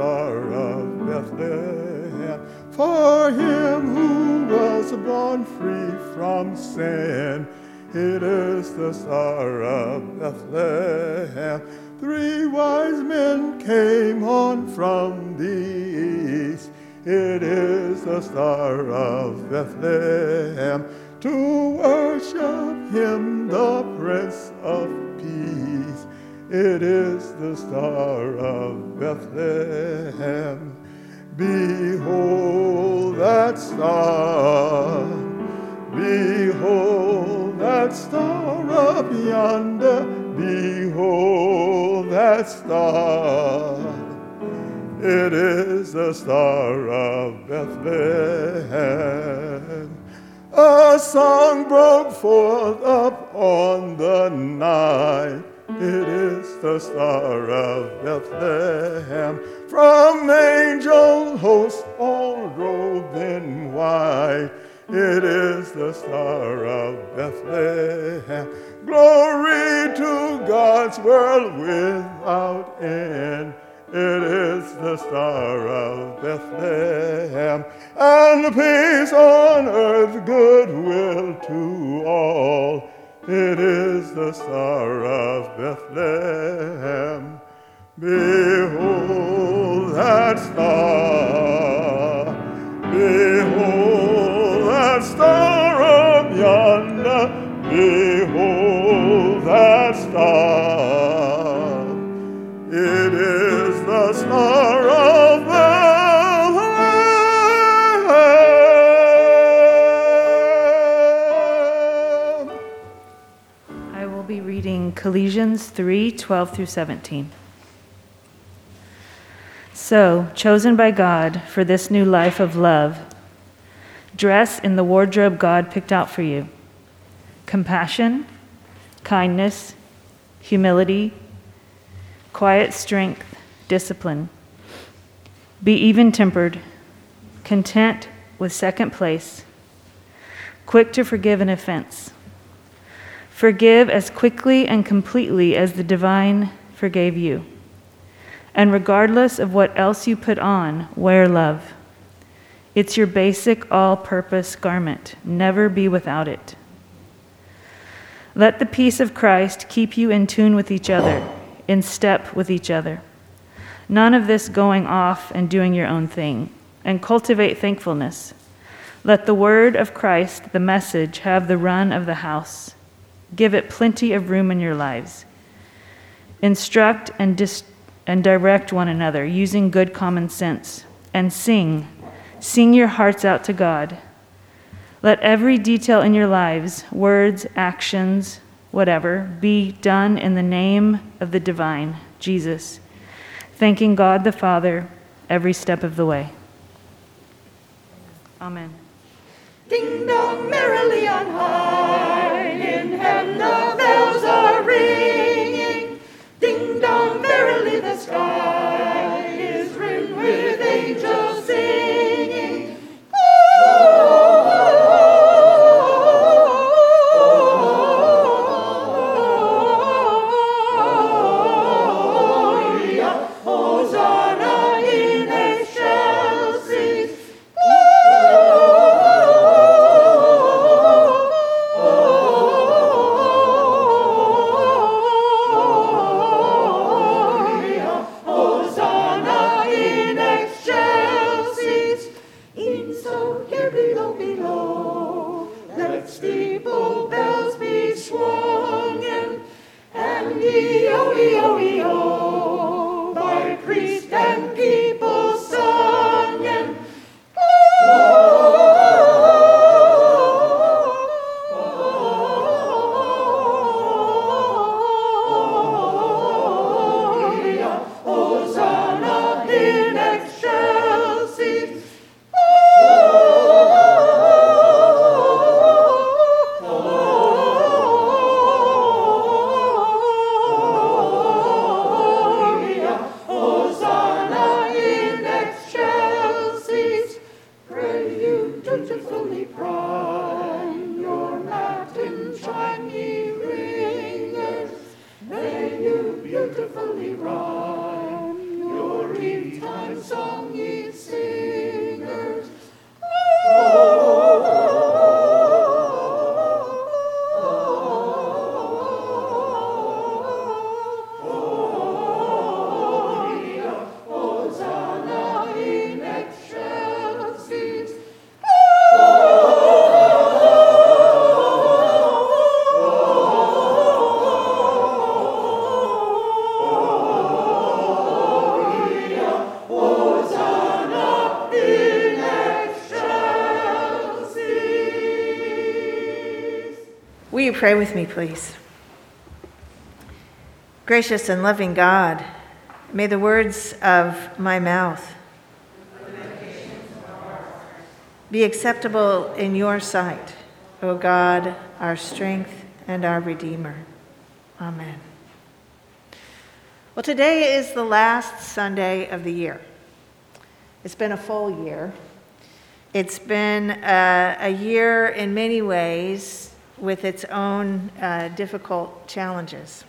Star of Bethlehem. For him who was born free from sin. It is the star of Bethlehem. Three wise men came on from the east. It is the star of Bethlehem to worship him, the Prince of. It is the star of Bethlehem. Behold that star, behold that star up yonder, behold that star. It is the star of Bethlehem. A song broke forth up on the night. It is the star of Bethlehem. From angel hosts all robed in white. It is the star of Bethlehem. Glory to God's world without end. It is the star of Bethlehem, and peace on earth, goodwill to all. It is the star of Bethlehem. Behold that star, behold that star up yonder, behold that star. It is the star Colossians 3 12 through 17. So, chosen by God for this new life of love, dress in the wardrobe God picked out for you compassion, kindness, humility, quiet strength, discipline. Be even tempered, content with second place, quick to forgive an offense. Forgive as quickly and completely as the divine forgave you. And regardless of what else you put on, wear love. It's your basic all purpose garment. Never be without it. Let the peace of Christ keep you in tune with each other, in step with each other. None of this going off and doing your own thing. And cultivate thankfulness. Let the word of Christ, the message, have the run of the house. Give it plenty of room in your lives. Instruct and, dis- and direct one another using good common sense. And sing. Sing your hearts out to God. Let every detail in your lives, words, actions, whatever, be done in the name of the divine, Jesus thanking God the Father every step of the way. Amen. Ding dong merrily on high, merrily dutifully prime your matin chime, ye ringers. May you beautifully rhyme your eve time song, pray with me, please? Gracious and loving God, may the words of my mouth be acceptable in your sight, O God, our strength and our Redeemer. Amen. Well, today is the last Sunday of the year. It's been a full year. It's been uh, a year in many ways with its own uh, difficult challenges.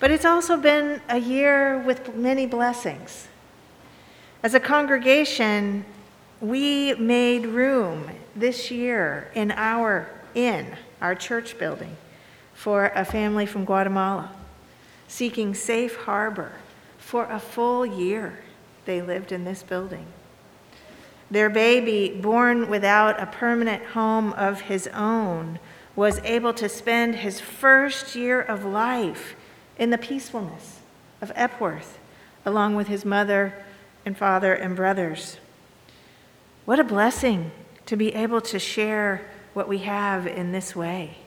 But it's also been a year with many blessings. As a congregation, we made room this year in our inn, our church building, for a family from Guatemala seeking safe harbor for a full year. They lived in this building. Their baby, born without a permanent home of his own, was able to spend his first year of life in the peacefulness of Epworth, along with his mother and father and brothers. What a blessing to be able to share what we have in this way.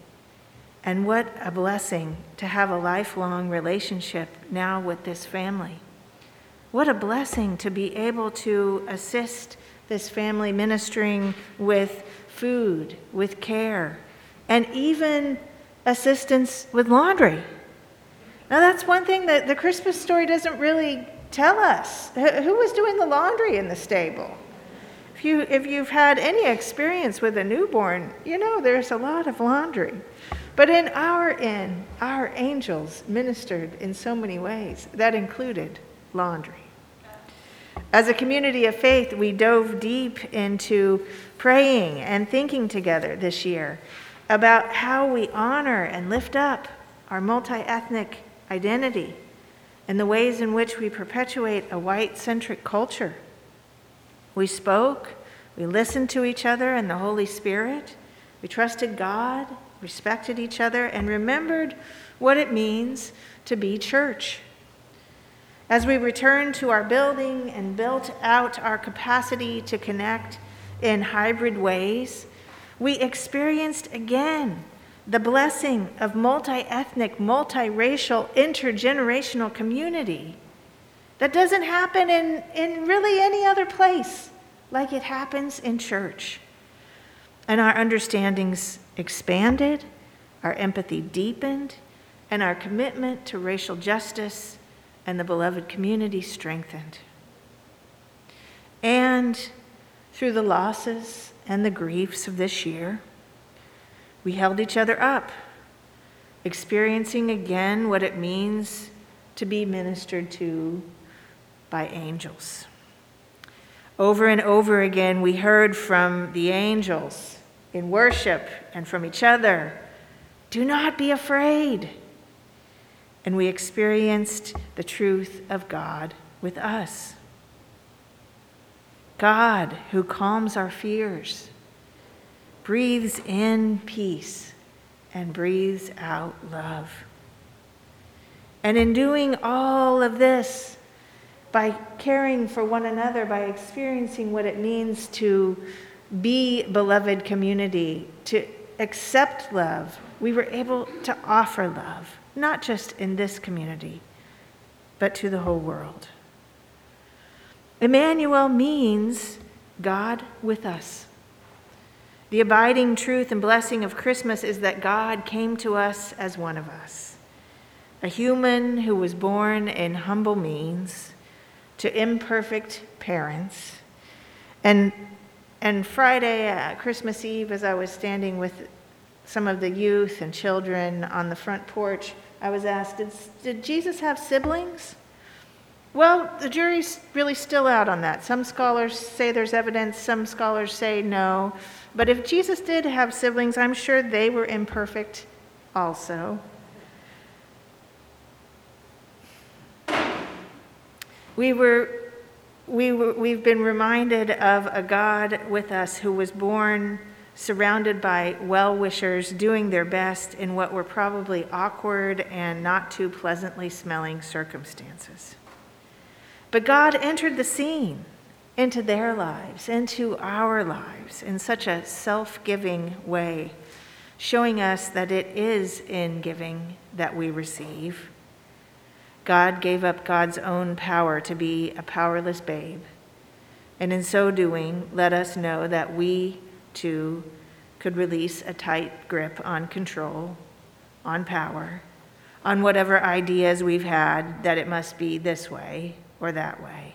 And what a blessing to have a lifelong relationship now with this family. What a blessing to be able to assist this family ministering with food, with care, and even assistance with laundry. Now, that's one thing that the Christmas story doesn't really tell us. Who was doing the laundry in the stable? If, you, if you've had any experience with a newborn, you know there's a lot of laundry. But in our inn, our angels ministered in so many ways. That included laundry. As a community of faith, we dove deep into praying and thinking together this year about how we honor and lift up our multi ethnic identity and the ways in which we perpetuate a white centric culture. We spoke, we listened to each other and the Holy Spirit, we trusted God, respected each other, and remembered what it means to be church. As we returned to our building and built out our capacity to connect in hybrid ways, we experienced again the blessing of multi ethnic, multiracial, intergenerational community that doesn't happen in, in really any other place like it happens in church. And our understandings expanded, our empathy deepened, and our commitment to racial justice and the beloved community strengthened. And through the losses and the griefs of this year, we held each other up, experiencing again what it means to be ministered to by angels. Over and over again, we heard from the angels in worship and from each other do not be afraid. And we experienced the truth of God with us. God, who calms our fears breathes in peace and breathes out love. And in doing all of this, by caring for one another, by experiencing what it means to be beloved community, to accept love, we were able to offer love, not just in this community, but to the whole world. Emmanuel means God with us. The abiding truth and blessing of Christmas is that God came to us as one of us, a human who was born in humble means to imperfect parents. And, and Friday, uh, Christmas Eve, as I was standing with some of the youth and children on the front porch, I was asked, Did, did Jesus have siblings? Well, the jury's really still out on that. Some scholars say there's evidence, some scholars say no. But if Jesus did have siblings, I'm sure they were imperfect also. We were, we were, we've been reminded of a God with us who was born surrounded by well wishers doing their best in what were probably awkward and not too pleasantly smelling circumstances. But God entered the scene into their lives, into our lives, in such a self giving way, showing us that it is in giving that we receive. God gave up God's own power to be a powerless babe. And in so doing, let us know that we too could release a tight grip on control, on power, on whatever ideas we've had that it must be this way or that way.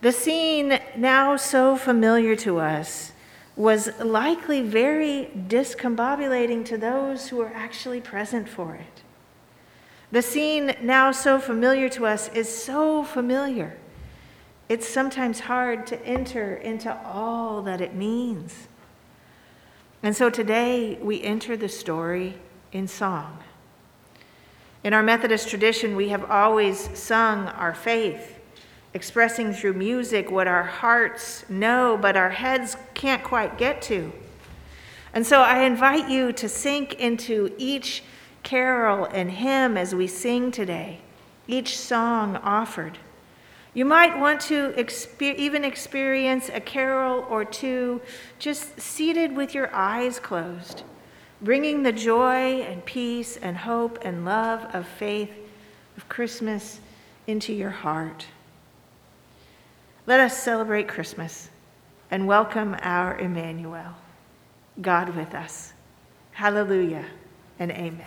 The scene, now so familiar to us, was likely very discombobulating to those who were actually present for it. The scene, now so familiar to us, is so familiar. It's sometimes hard to enter into all that it means. And so today we enter the story in song. In our Methodist tradition, we have always sung our faith expressing through music what our hearts know but our heads can't quite get to. And so I invite you to sink into each carol and hymn as we sing today, each song offered. You might want to exper- even experience a carol or two just seated with your eyes closed, bringing the joy and peace and hope and love of faith of Christmas into your heart. Let us celebrate Christmas and welcome our Emmanuel, God with us. Hallelujah and amen.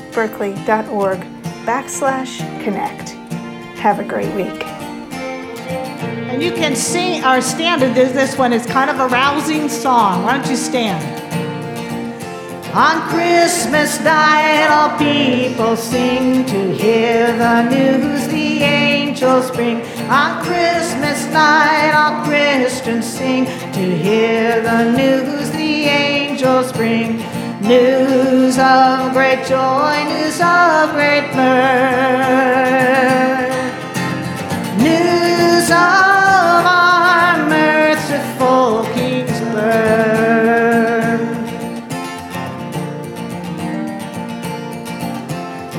epworthberkeley.org backslash connect. Have a great week. And you can sing or stand. This, this one is kind of a rousing song. Why don't you stand? On Christmas night, all people sing to hear the news the angels bring. On Christmas night, all Christians sing to hear the news the angels bring. News of great joy, news of great mirth. News of our merciful King's birth.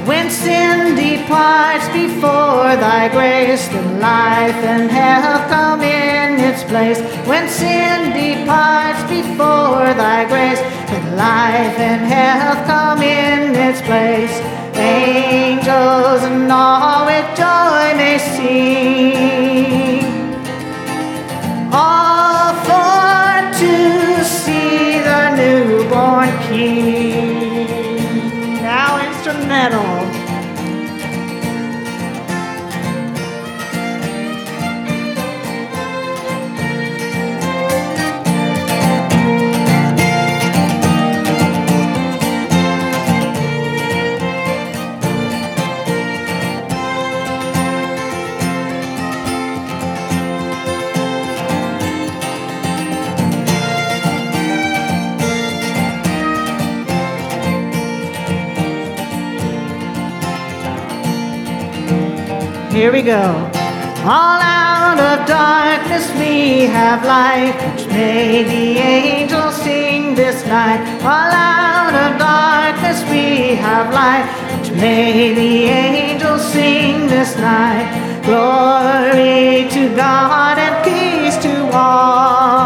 When sin departs before thy grace, then life and health come in its place. When sin departs before thy grace, then life and health come in its place. Angels and all with joy may sing. All for to see the newborn King. Now instrumental. here we go. All out of darkness we have light, may the angels sing this night. All out of darkness we have light, may the angels sing this night. Glory to God and peace to all.